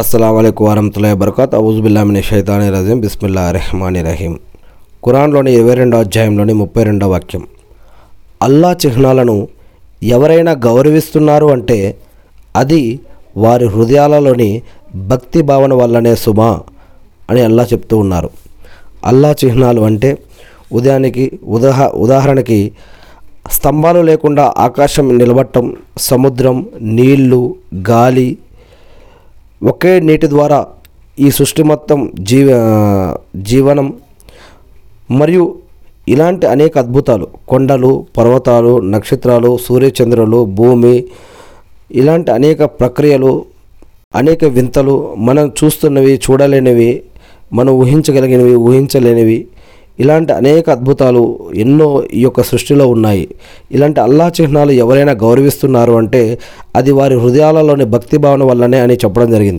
అస్సలం అయికు వరహతుల్లా బర్కాత్ అవుజుబుల్లామిని షైతాని రజీం బిస్మిల్లా రెహమాని రహీం ఖురాన్లోని ఇరవై రెండో అధ్యాయంలోని ముప్పై రెండో వాక్యం. అల్లా చిహ్నాలను ఎవరైనా గౌరవిస్తున్నారు అంటే అది వారి హృదయాలలోని భక్తి భావన వల్లనే సుమా అని అల్లా చెప్తూ ఉన్నారు. అల్లా చిహ్నాలు అంటే ఉదయానికి ఉదాహ ఉదాహరణకి స్తంభాలు లేకుండా ఆకాశం నిలబట్టం సముద్రం నీళ్ళు గాలి ఒకే నీటి ద్వారా ఈ సృష్టి మొత్తం జీవ జీవనం మరియు ఇలాంటి అనేక అద్భుతాలు. కొండలు పర్వతాలు నక్షత్రాలు సూర్యచంద్రులు భూమి ఇలాంటి అనేక ప్రక్రియలు అనేక వింతలు మనం చూస్తున్నవి చూడలేనివి మనం ఊహించగలిగినవి ఊహించలేనివి ఇలాంటి అనేక అద్భుతాలు ఎన్నో ఈ యొక్క సృష్టిలో ఉన్నాయి. ఇలాంటి అల్లా చిహ్నాలు ఎవరైనా గౌరవిస్తున్నారు అంటే అది వారి హృదయాలలోని భక్తి భావన వల్లనే అని చెప్పడం జరిగింది.